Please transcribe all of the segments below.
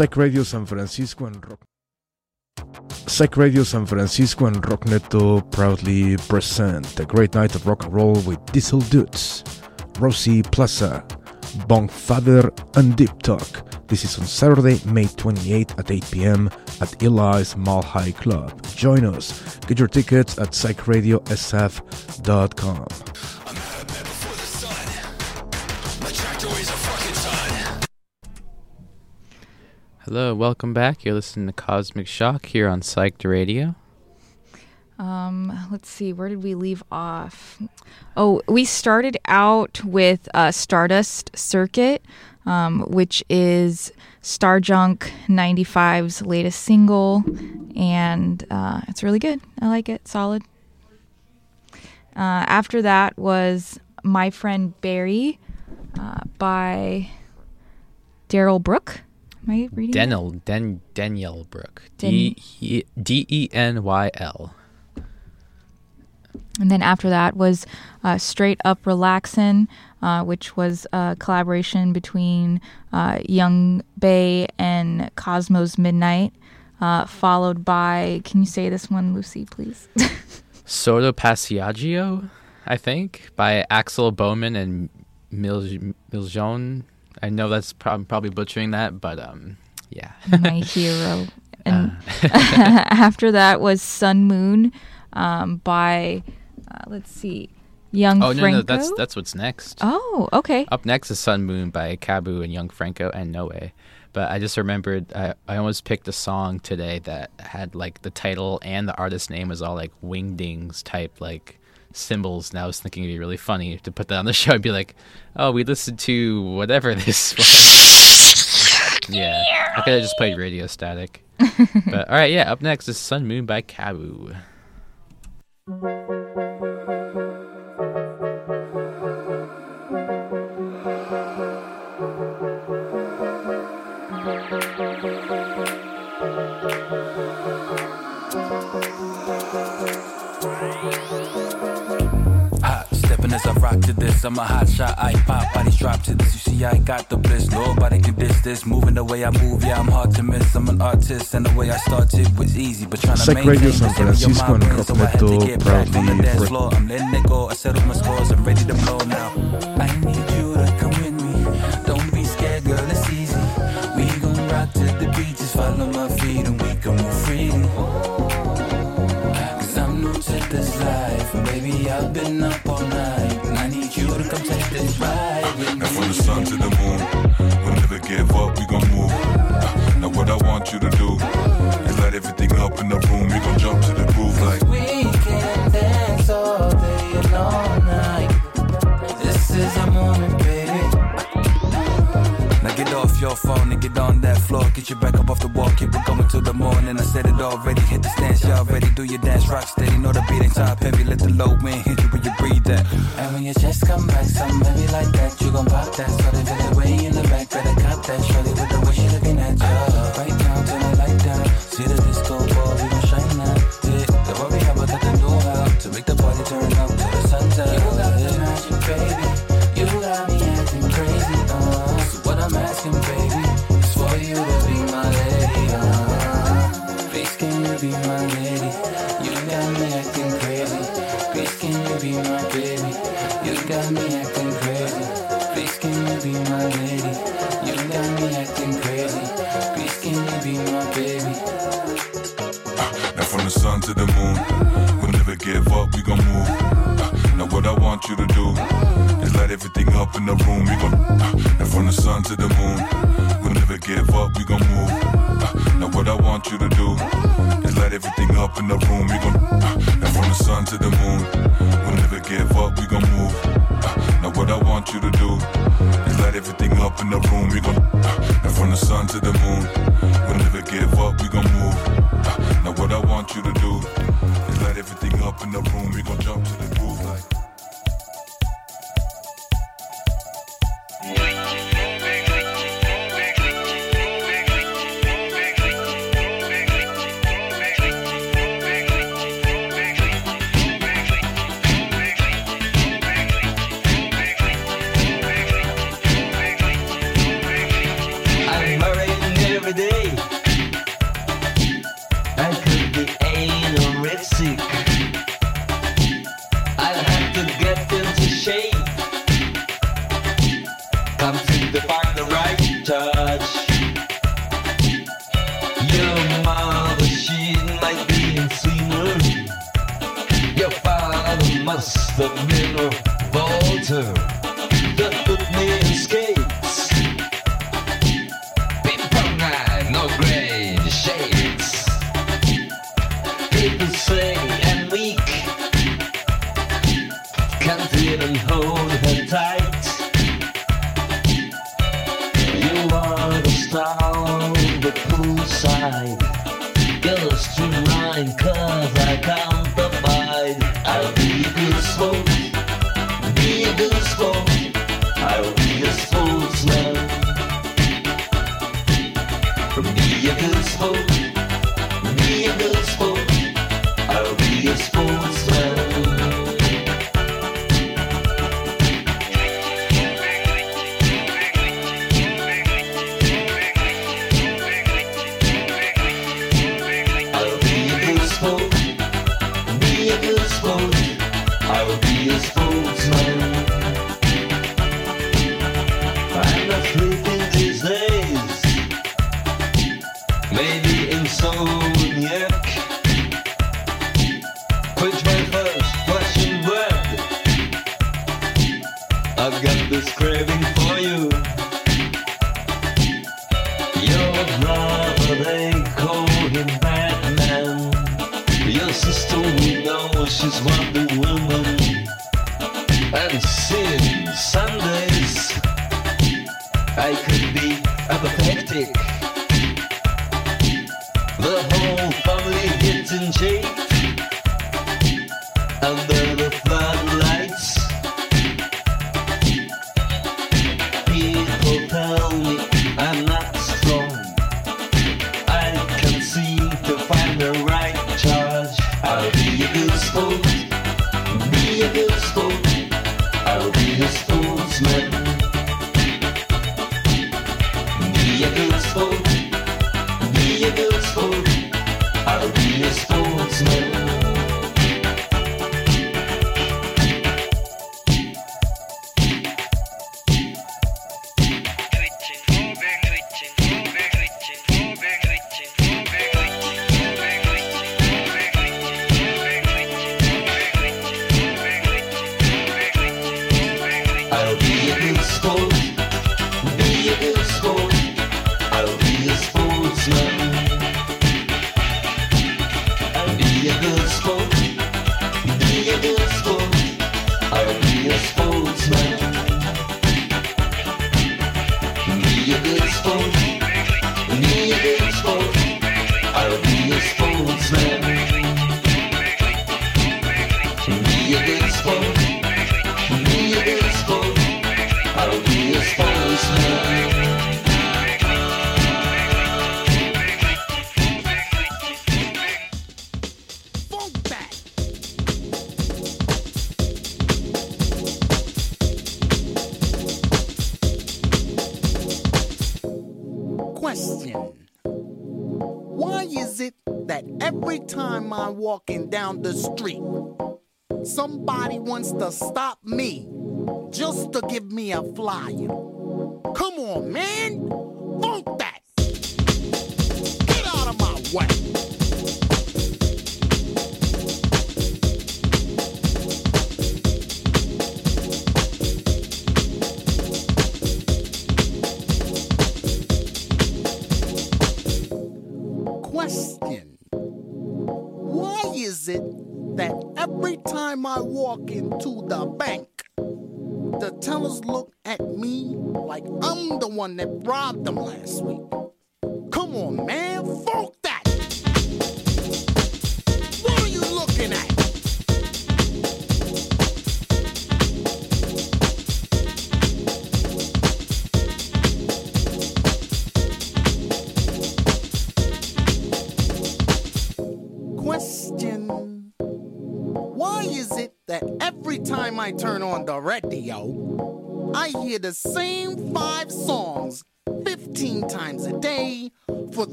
Psych Radio San Francisco and Rock. Psych Radio San Francisco and Rockneto proudly present a great night of rock and roll with Diesel Dudes, Rosie Plaza, Bonk Father, and Deep Talk. This is on Saturday, May 28 at 8 p.m. at Eli's Mile High Club. Join us. Get your tickets at psychradiosf.com. Hello, welcome back. You're listening to Cosmic Shock here on Psyched Radio. Um, let's see, where did we leave off? Oh, we started out with uh, Stardust Circuit, um, which is Starjunk 95's latest single, and uh, it's really good. I like it, solid. Uh, after that was My Friend Barry uh, by Daryl Brook. Am I reading? Daniel, Den, Daniel Brook. Den- D E- D E N Y L. And then after that was uh, Straight Up Relaxin', uh, which was a collaboration between uh, Young Bay and Cosmo's Midnight, uh, followed by, can you say this one, Lucy, please? Soto Passaggio, I think, by Axel Boman and Mil- Miljon. I know that's prob- I'm probably butchering that, but um, yeah. My hero. And after that was Sun Moon um, by, uh, let's see, Young Franco. oh no, no, that's that's what's next. oh, okay. Up next is Sun Moon by Kabu and Young Franco and Noe. But I just remembered I, I almost picked a song today that had like the title and the artist name was all like wingdings type like symbols and I was thinking it'd be really funny to put that on the show and be like, Oh, we listened to whatever this was. yeah. I could have just played radio static. but alright, yeah, up next is Sun Moon by Kabu. Stepping as I rock to this. I'm a hot shot. I pop, bodies drop to this. You see, I got the bliss. Nobody can diss this. Moving the way I move, yeah, I'm hard to miss. I'm an artist, and the way I started was easy. But trying to Radio this San Francisco and brain, so I had to get back on the proudly dance floor. I'm letting it go. I settled my scores. I'm ready to blow now. I need you to come with me. Don't be scared, girl. It's easy. We gon' rock to the beat. Just follow my feet, and we can move freely. Cause I'm new to this life baby, I've been up all night And I need you to come take this ride with me And from the sun to the moon, we'll never give up, we gon' move. Now what I want you to do is light everything up in the room. We gon' jump to the groove like your phone and get on that floor. Get your back up off the wall, keep it going till the morning. I said it already, hit the stance, y'all ready. Do your dance, rock steady, know the beat ain't top heavy. Let the low wind hit you when you breathe that And when your chest come back, something heavy like that You gon' pop that, start it feel it way in the back Better cop that, shorty in the room. We gon' uh, now from the sun to the moon, we'll never give up, we gon' move. Uh, Now what I want you to do is light everything up in the room. We gon' uh, now from the sun to the moon, we'll never give up, we gon' move. Uh, Now what I want you to do is light everything up in the room. We gon'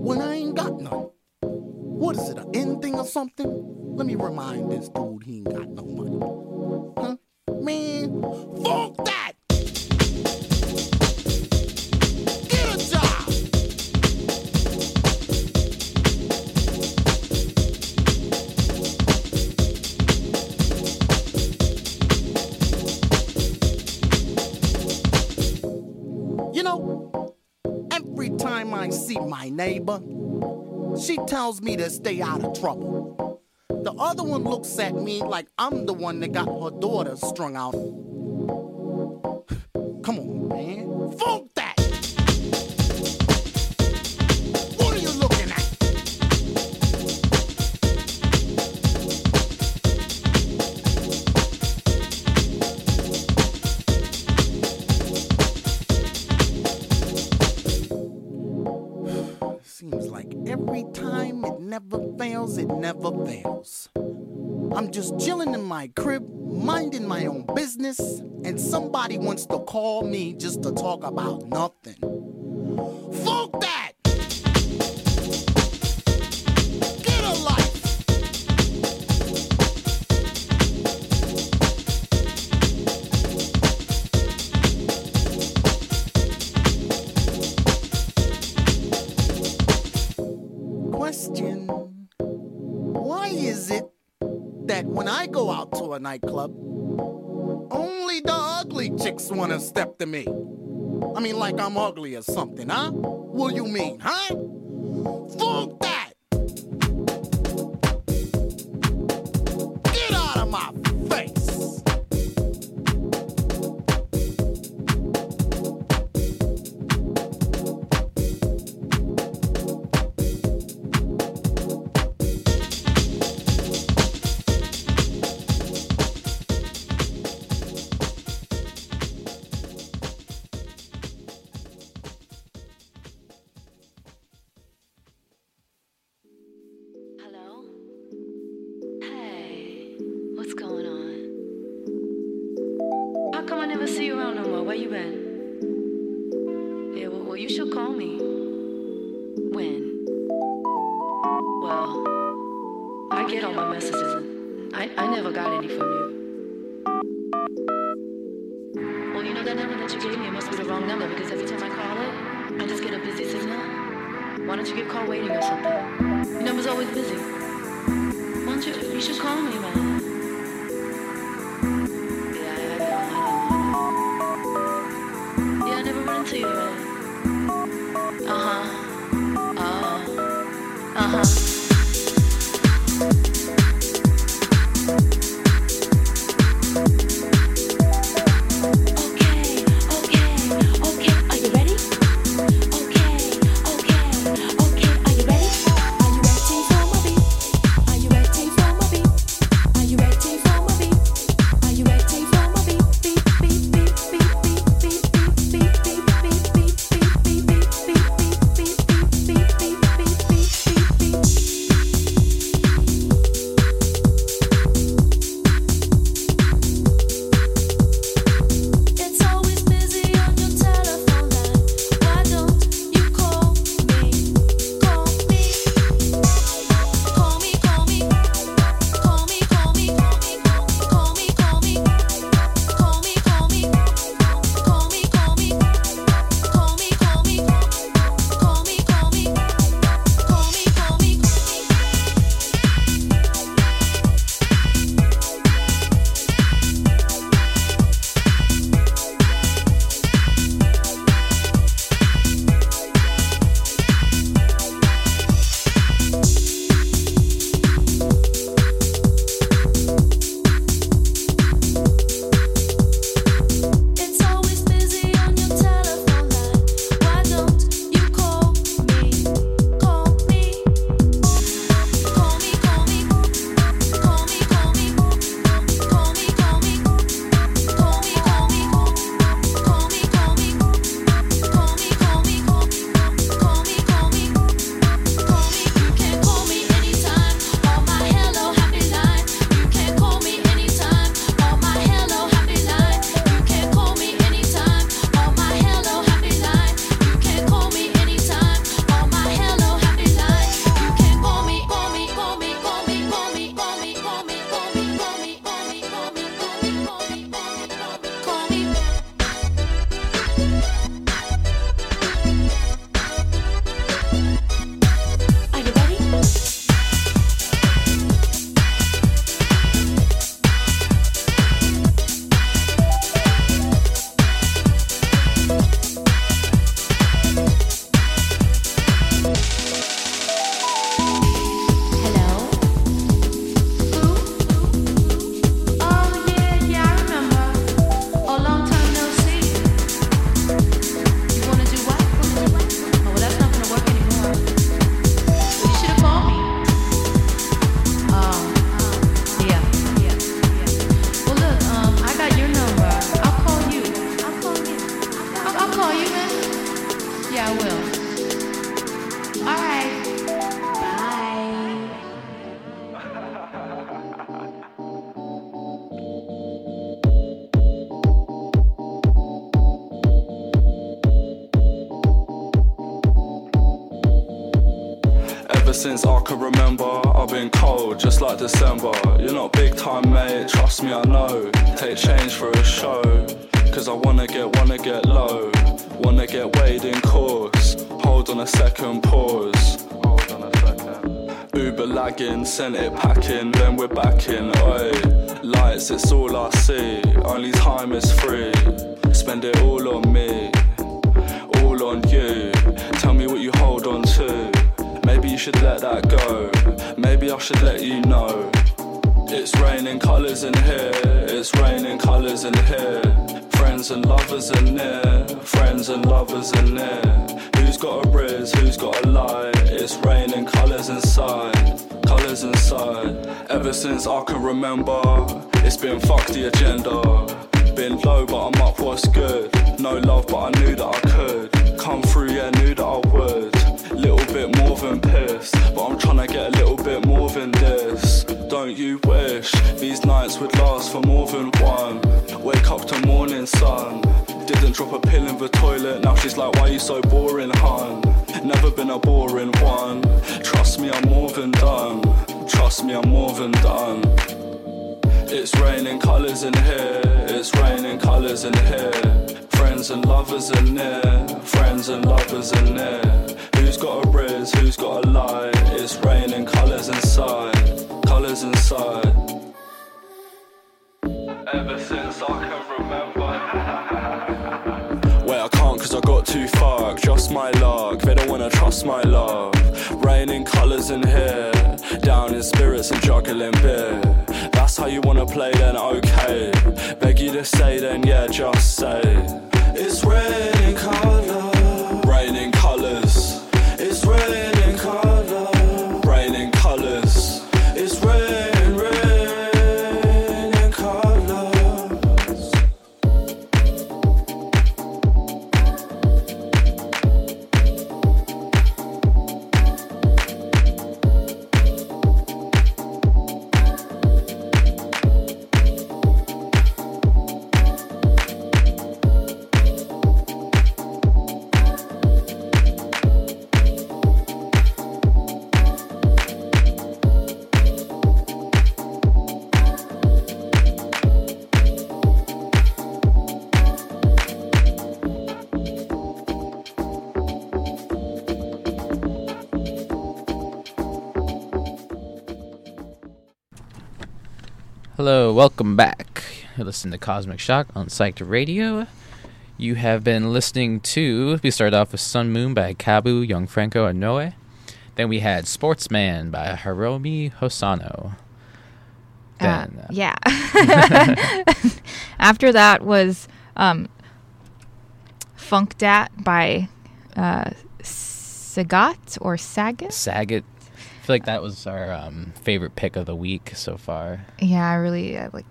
when I ain't got none. What is it, an end thing or something? Let me remind this dude he ain't got no money. Huh? Man, fuck that! My neighbor, she tells me to stay out of trouble. The other one looks at me like I'm the one that got her daughter strung out. Come on, man. Fuck just chilling in my crib, minding my own business, and somebody wants to call me just to talk about nothing. Nightclub, only the ugly chicks wanna step to me? I mean, like I'm ugly or something, huh? What you mean, huh? Fuck that! Get out of my don't you get call waiting or something? Your number's always busy. Why don't you? You should call me, man. Yeah, I, know, I know. Yeah, I never run into you, man. Uh huh. Uh. Lagging, I can remember, That's how you wanna play, then okay. Beg you to say, then yeah, just say. It's raining colours. Hello, welcome back. You listen to Cosmic Shock on Psyched Radio. You have been listening to. We started off with Sun Moon by Kabu, Young Franco, and Noe. Then we had Sportsman by Haruomi Hosono. Uh, Then, uh, yeah. After that was um, Funk Dat by uh, Sagat or Sagat. Saget. I feel like that was our um, favorite pick of the week so far. Yeah, I really I like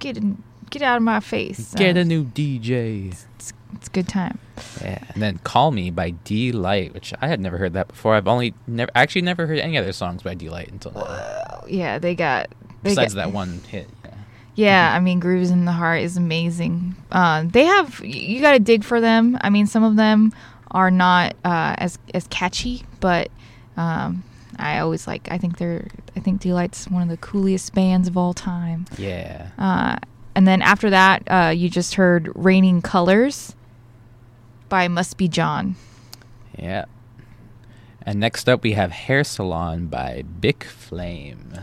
get in, get out of my face. Get Uh, a new DJ. it's, it's a good time. Yeah, and then "Call Me" by Deee-Lite, which I had never heard that before. I've only never actually never heard any other songs by Deee-Lite until now. Yeah, they got they Besides got, that one hit. Yeah. Yeah, I mean, Grooves in the Heart is amazing. Uh, they have you got to dig for them. I mean, some of them are not uh, as as catchy, but um, I always like. I think they're. I think Deee-Lite's one of the coolest bands of all time. Yeah. Uh, and then after that, uh, you just heard "Raining Colors" by Must Be John. Yeah. And next up, we have Hair Salon by Bic Flame.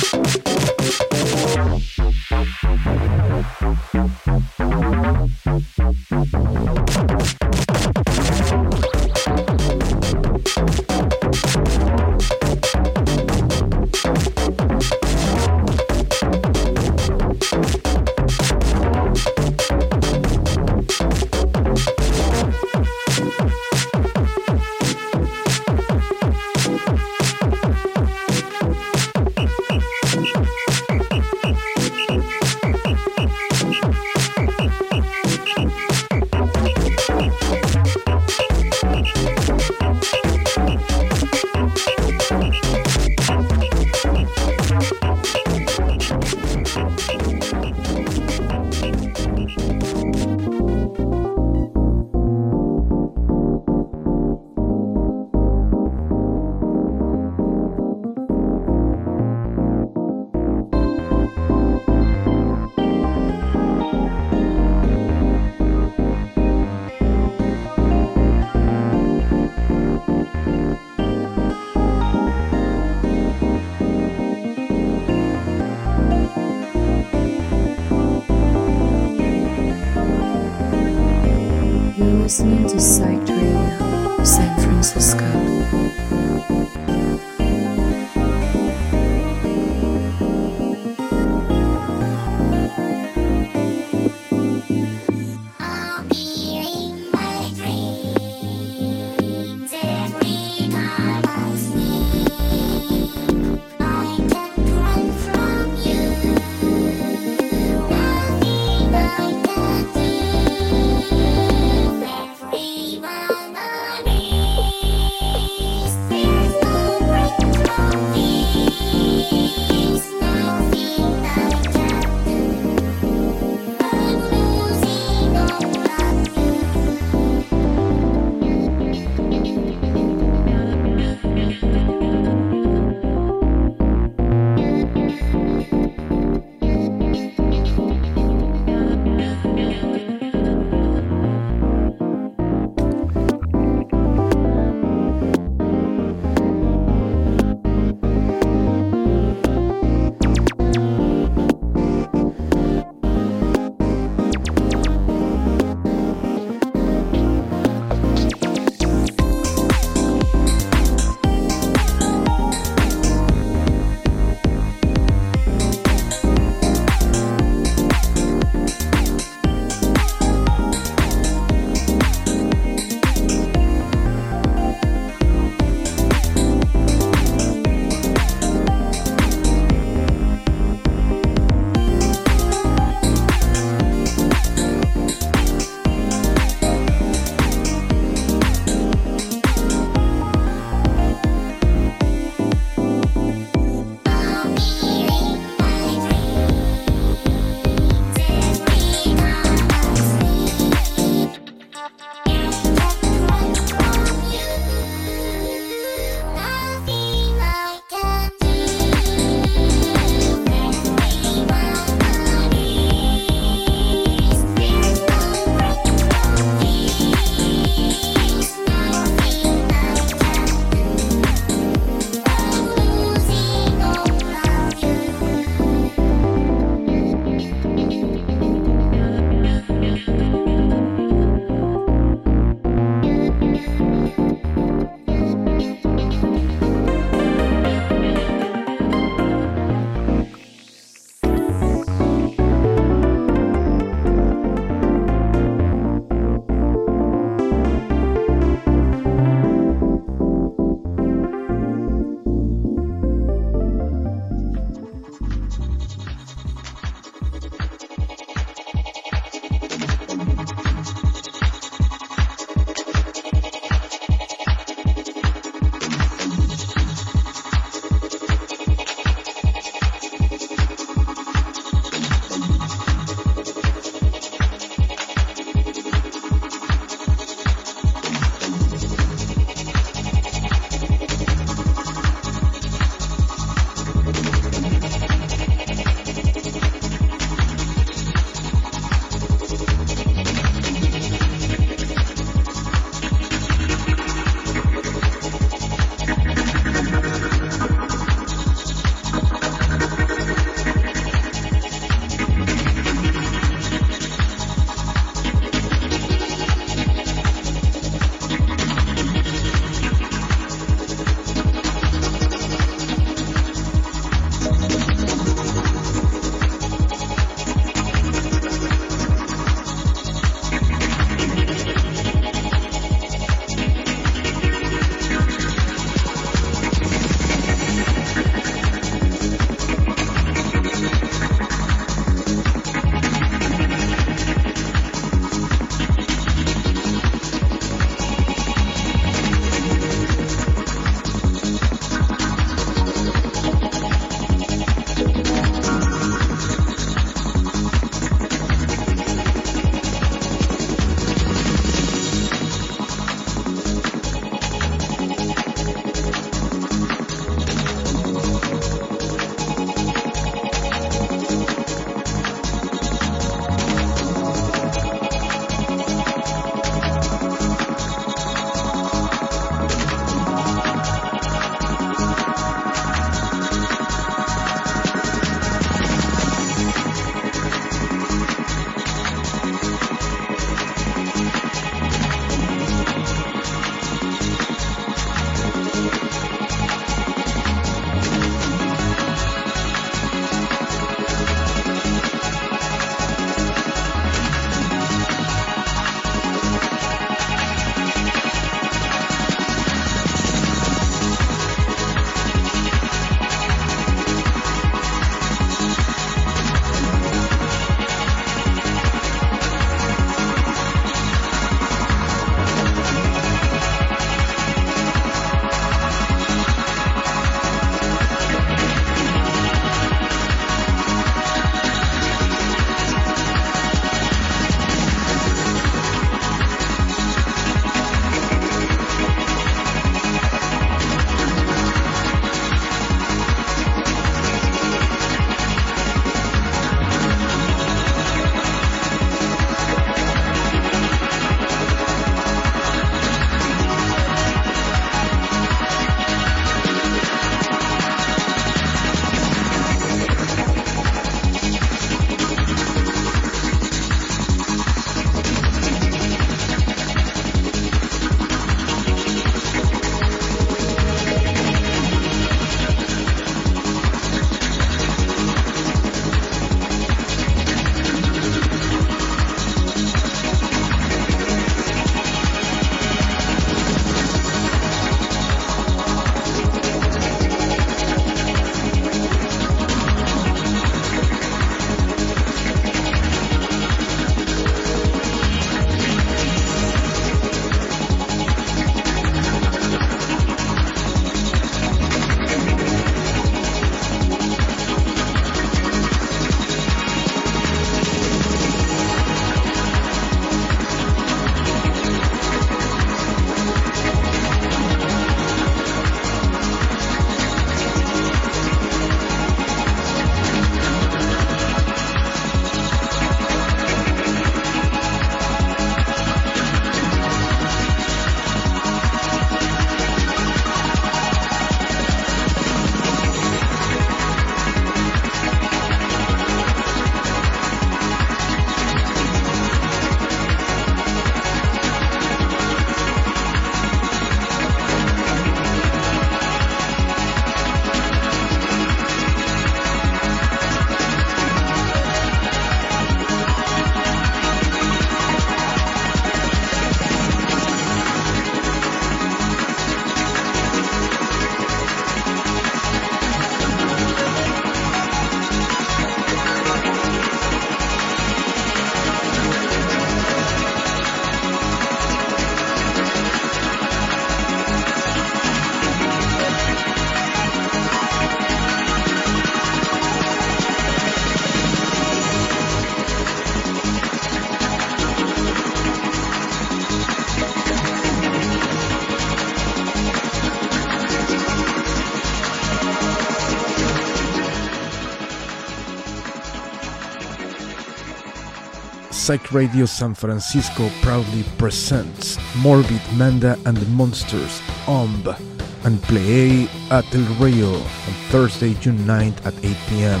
Psych Radio San Francisco proudly presents Morbid Manda and the Monsters, OMB, and Play at El Rio on Thursday, June 9th at 8 p.m.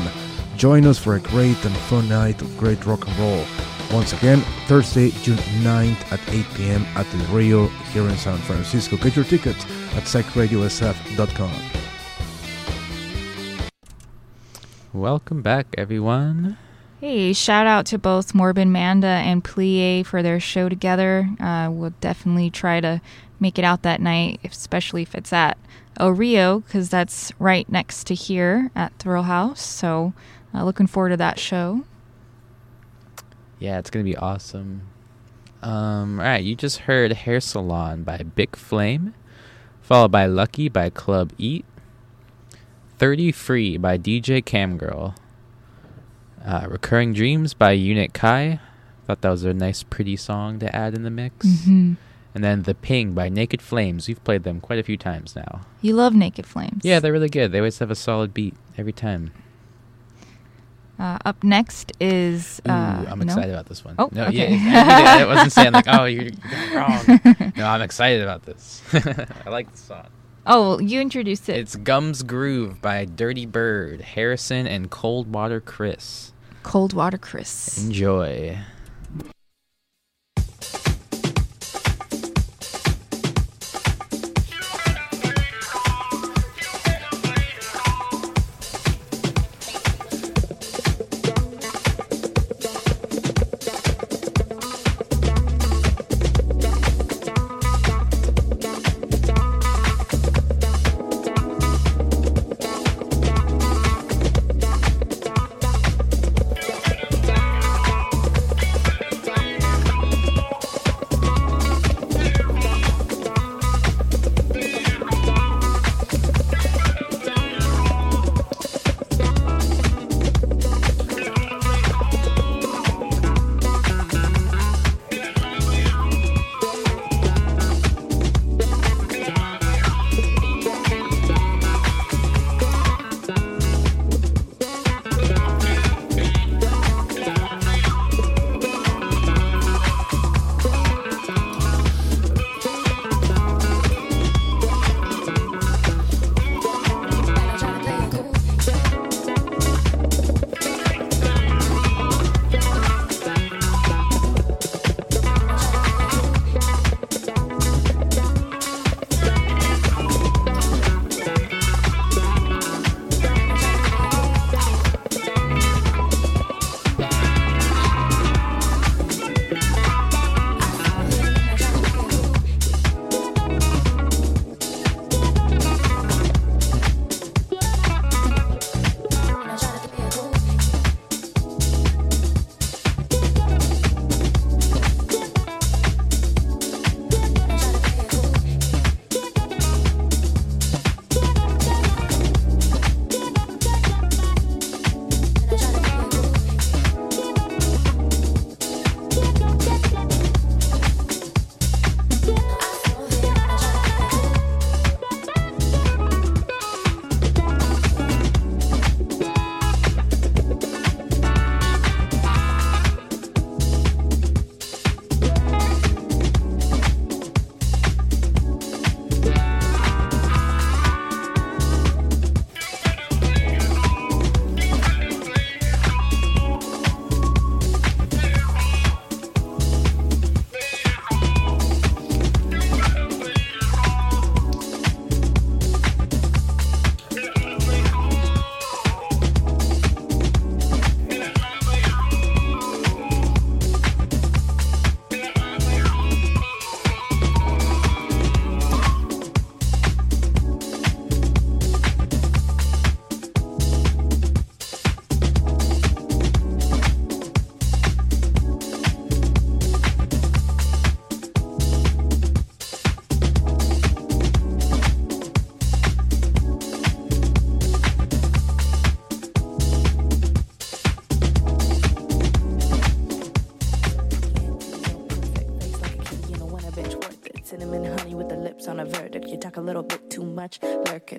Join us for a great and fun night of great rock and roll. Once again, Thursday, June 9th at 8 p.m. at El Rio here in San Francisco. Get your tickets at psychradiosf.com. Welcome back, everyone. Hey, shout out to both Morbid Manda and Plie for their show together. Uh, we'll definitely try to make it out that night, especially if it's at El Rio, because that's right next to here at Thrill House. So, uh, looking forward to that show. Yeah, it's gonna be awesome. Um, all right, you just heard "Hair Salon" by Big Flame, followed by "Lucky" by Club Eat, "30 Free" by DJ Camgirl, uh, "Recurring Dreams" by Unit Kai. Thought that was a nice, pretty song to add in the mix. Mhm. And then "The Ping" by Naked Flames. We've played them quite a few times now. You love Naked Flames. Yeah, they're really good. They always have a solid beat every time. Uh, up next is. Ooh, Uh, I'm no? excited about this one. Oh, no, okay. yeah, I wasn't saying like, oh, you you got wrong. no, I'm excited about this. I like the song. Oh, you introduced it. It's Gums Groove by Dirty Bird, Harrison, and Coldwater Chris. Cold Water Chris. Enjoy.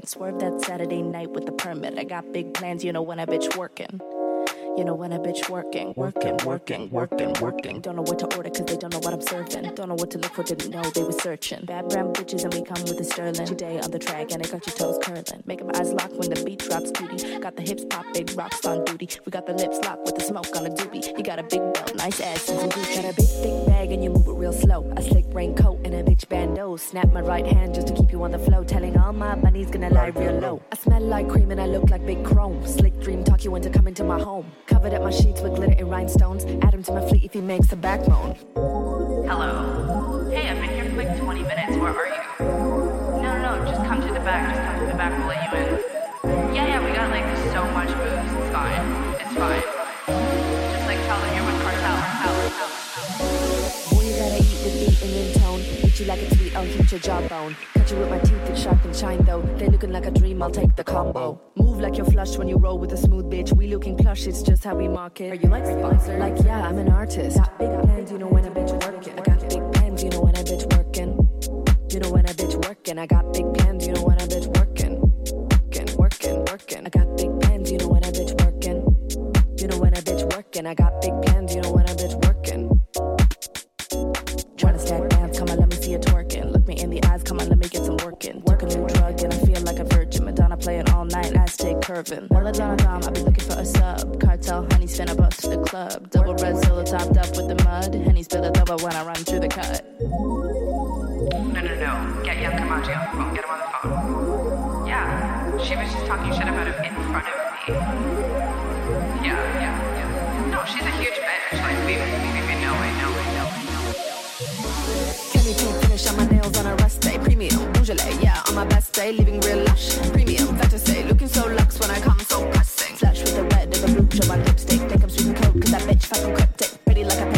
Swerve that Saturday night with the permit. I got big plans, you know when I bitch working. You know when a bitch working, working, working, working, working. Don't know what to order cause they don't know what I'm serving. Don't know what to look for, didn't know they were searching. Bad brown bitches and we come with the sterling. Today on the track and it got your toes curling. Make 'em eyes lock when the beat drops cutie. Got the hips pop, baby rocks on duty. We got the lips locked with the smoke on a doobie. You got a big belt, nice ass and Gucci. Got a big thick bag and you move it real slow. A slick raincoat and a bitch bando. Snap my right hand just to keep you on the flow. Telling all my bunnies gonna lie real low. I smell like cream and I look like big chrome. Slick dream talk you into coming to my home. Covered up my sheets with glitter and rhinestones. Add him to my fleet if he makes a backbone. Hello. Hey, I've been here for like 20 minutes. Where are you? No, no, no. Just come to the back. Just come to the back. We'll let you in. Yeah, yeah. We got like so much booze. It's fine. It's fine. You like a tweet, I'll hit your jawbone. Cut you with my teeth, it's sharp and shine though. They looking like a dream, I'll take the combo. Move like you're flush when you roll with a smooth bitch. We looking plush, it's just how we market. Are you like sponsored? Like, yeah, I'm an artist. Got big plans, you know when a bitch working. I got big plans, you know when a bitch working. You know when a bitch working. I got big plans, you know when a bitch working. Working, working, working. I got big plans, you know when a bitch working. You know when a bitch working. I got big plans, you know when a bitch working. Tryna stack working. Work a new drug, and I feel like a virgin. Madonna playing all night, I stay curving. Well, Donna Dom, I be looking for a sub. Cartel, honey, spin a bus to the club. Double red solo topped up with the mud. Henny spill a double when I run through the cut. No, no, no. Get Young Kamachi on the phone. Get him on the phone. Yeah. She was just talking shit about him finish on a rest day. Premium, Beaujolais, yeah, on my best day, living real lush. Premium, better say, looking so luxe when I come so pressing. Flash with the red of a blue show my lipstick. Think I'm sweet and cold, cause that bitch fucking cryptic. Pretty like a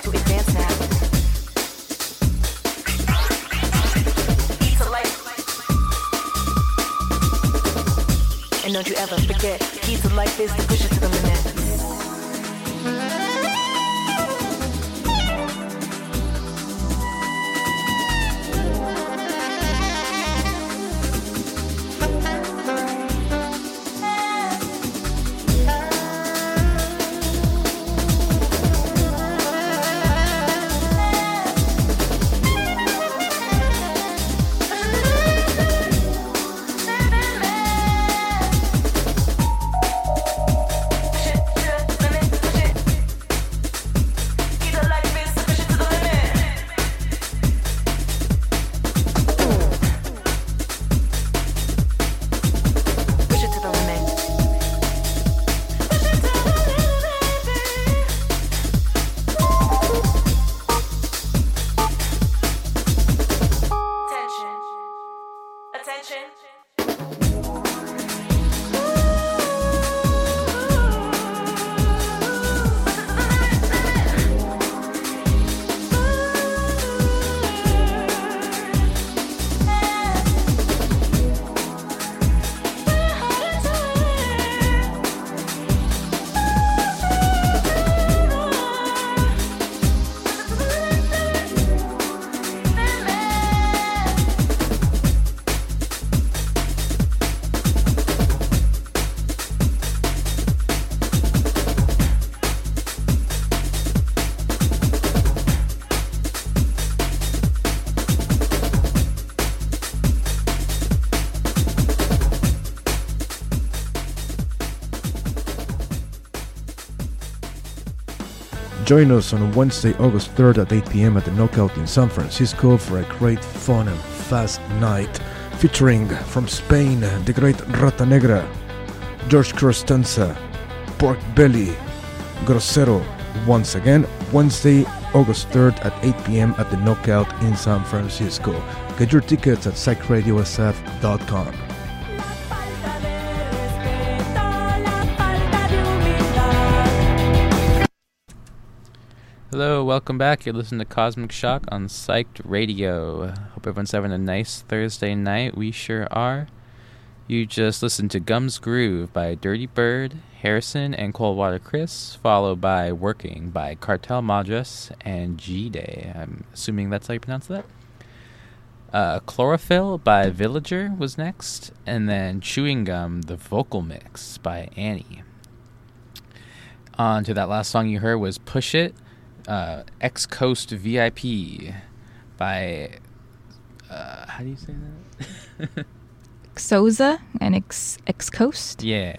to advance now. And don't you ever forget, key to life is to push it to the limit. Join us on Wednesday, August 3rd at 8 p.m. at the Knockout in San Francisco for a great fun and fast night featuring from Spain the great Rata Negra, George Costanza, Pork Belly, Grosero. Once again, Wednesday, August 3rd at 8 p.m. at the Knockout in San Francisco. Get your tickets at psychradiosf.com. welcome back. You're listening to Cosmic Shock on Psyched Radio. Hope everyone's having a nice Thursday night. We sure are. You just listened to Gums Groove by Dirty Bird, Harrison, and Coldwater Chris, followed by Working by Cartel Madras and G Day. I'm assuming that's how you pronounce that. Uh, Chlorophyll by Villager was next, and then Chewing Gum, the vocal mix by Annie. On to that last song you heard was Push It, uh, X Coast VIP by. Uh, how do you say that? Xoza and X X Coast. yeah.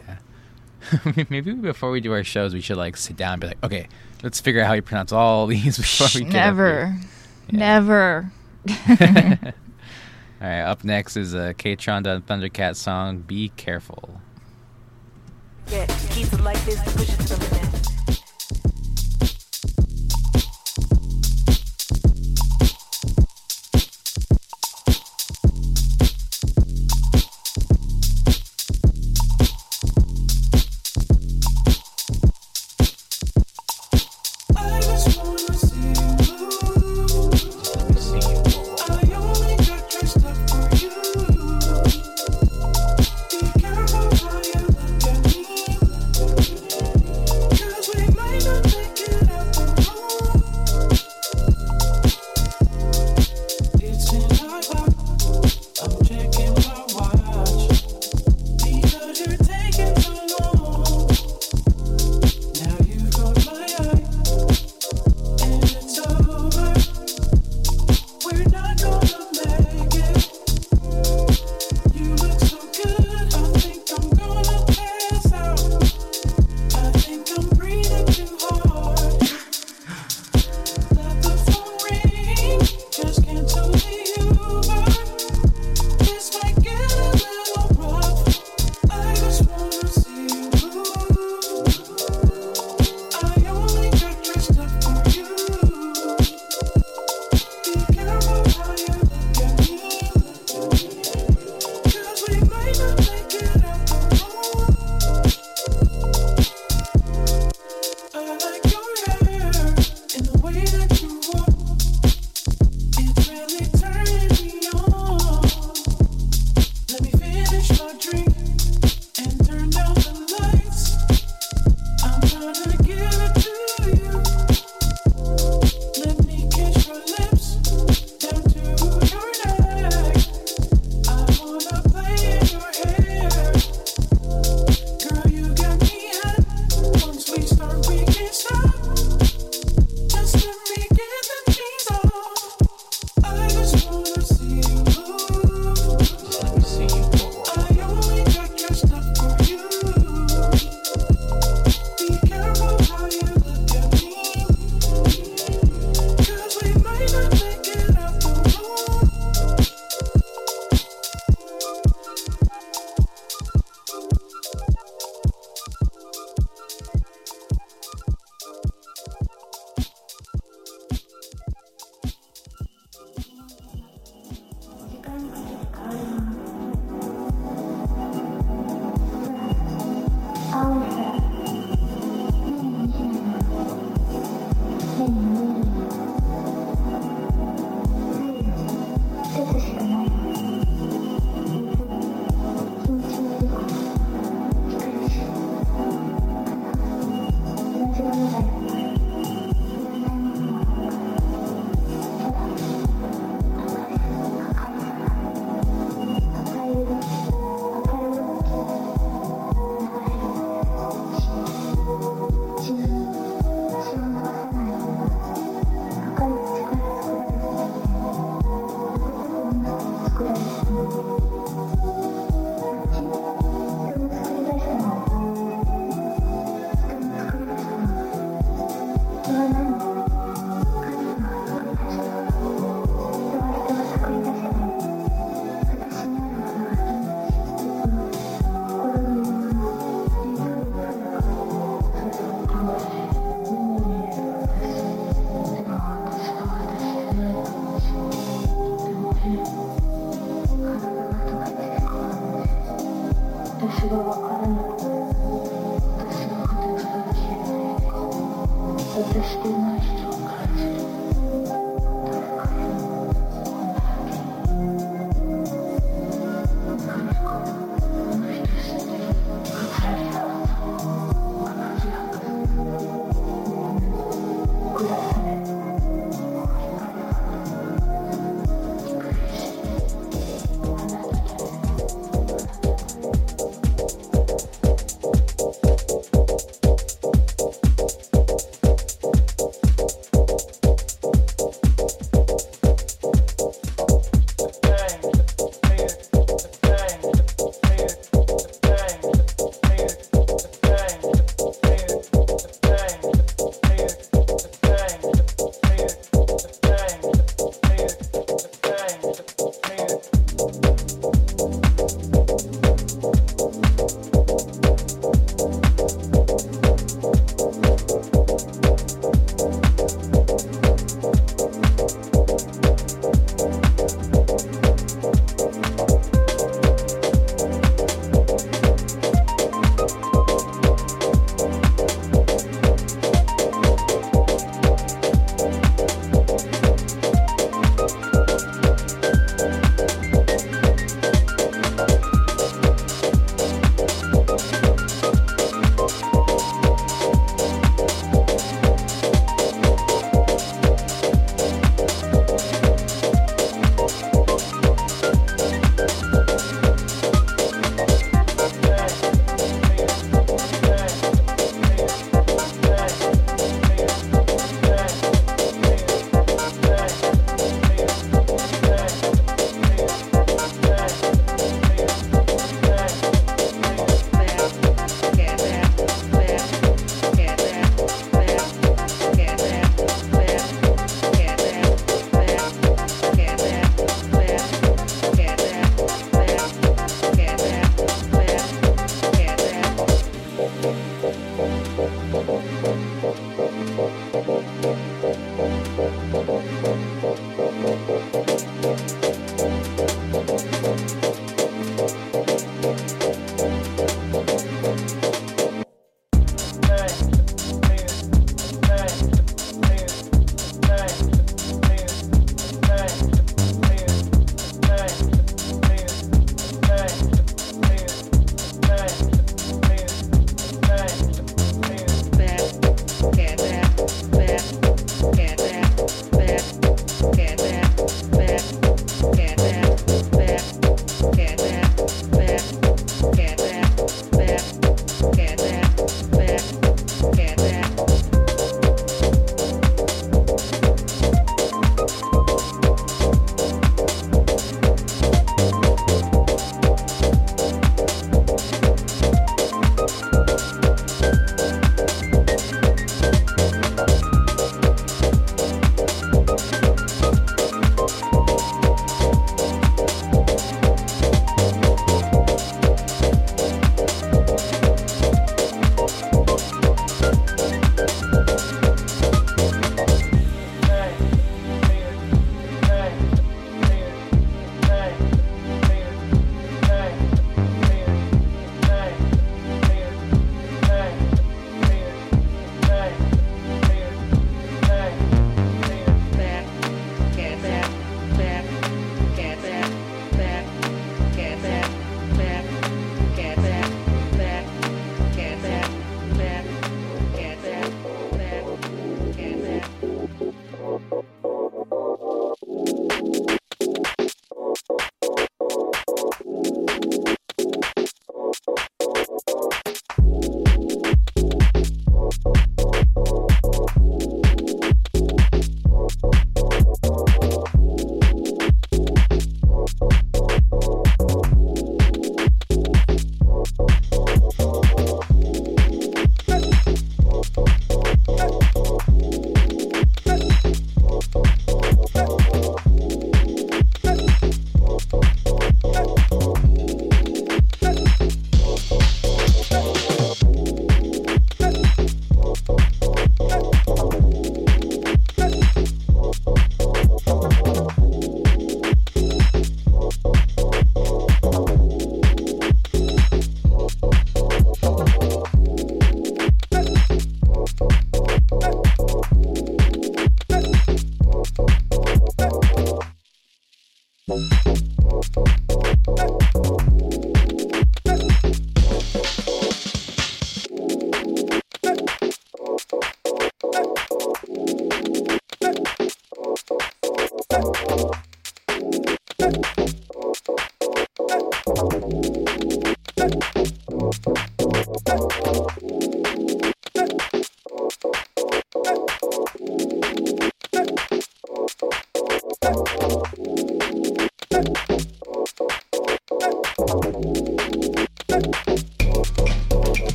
Maybe before we do our shows, we should like sit down and be like, okay, let's figure out how you pronounce all these before we get up Never, here. never. All right, up next is a K-Tron and Thundercat song, Be Careful. Yeah,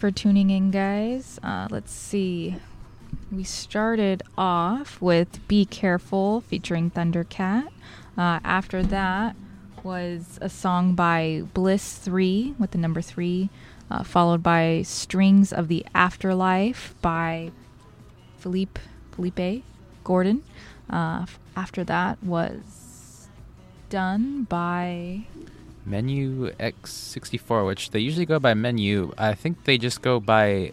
for tuning in, guys. Uh, let's see. We started off with Be Careful featuring Thundercat. Uh, after that was a song by Bliss 3 with the number 3, uh, followed by Strings of the Afterlife by Philippe, Felipe Gordon. Uh, after that was done by Menu X64, which they usually go by Menu. I think they just go by.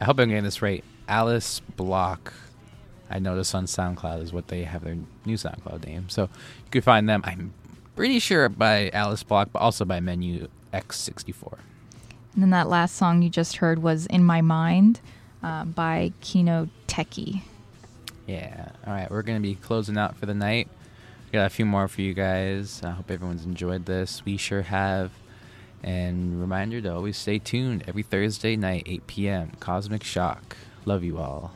I hope I'm getting this right. Alice Block. I noticed on SoundCloud is what they have their new SoundCloud name. So you can find them. I'm pretty sure by Alice Block, but also by Menu X64. And then that last song you just heard was In My Mind uh, by Kino Teki. Yeah. All right. We're going to be closing out for the night got a few more for you guys. I hope everyone's enjoyed this. We sure have. And reminder to always stay tuned every Thursday night, 8 p.m. Cosmic Shock. Love you all.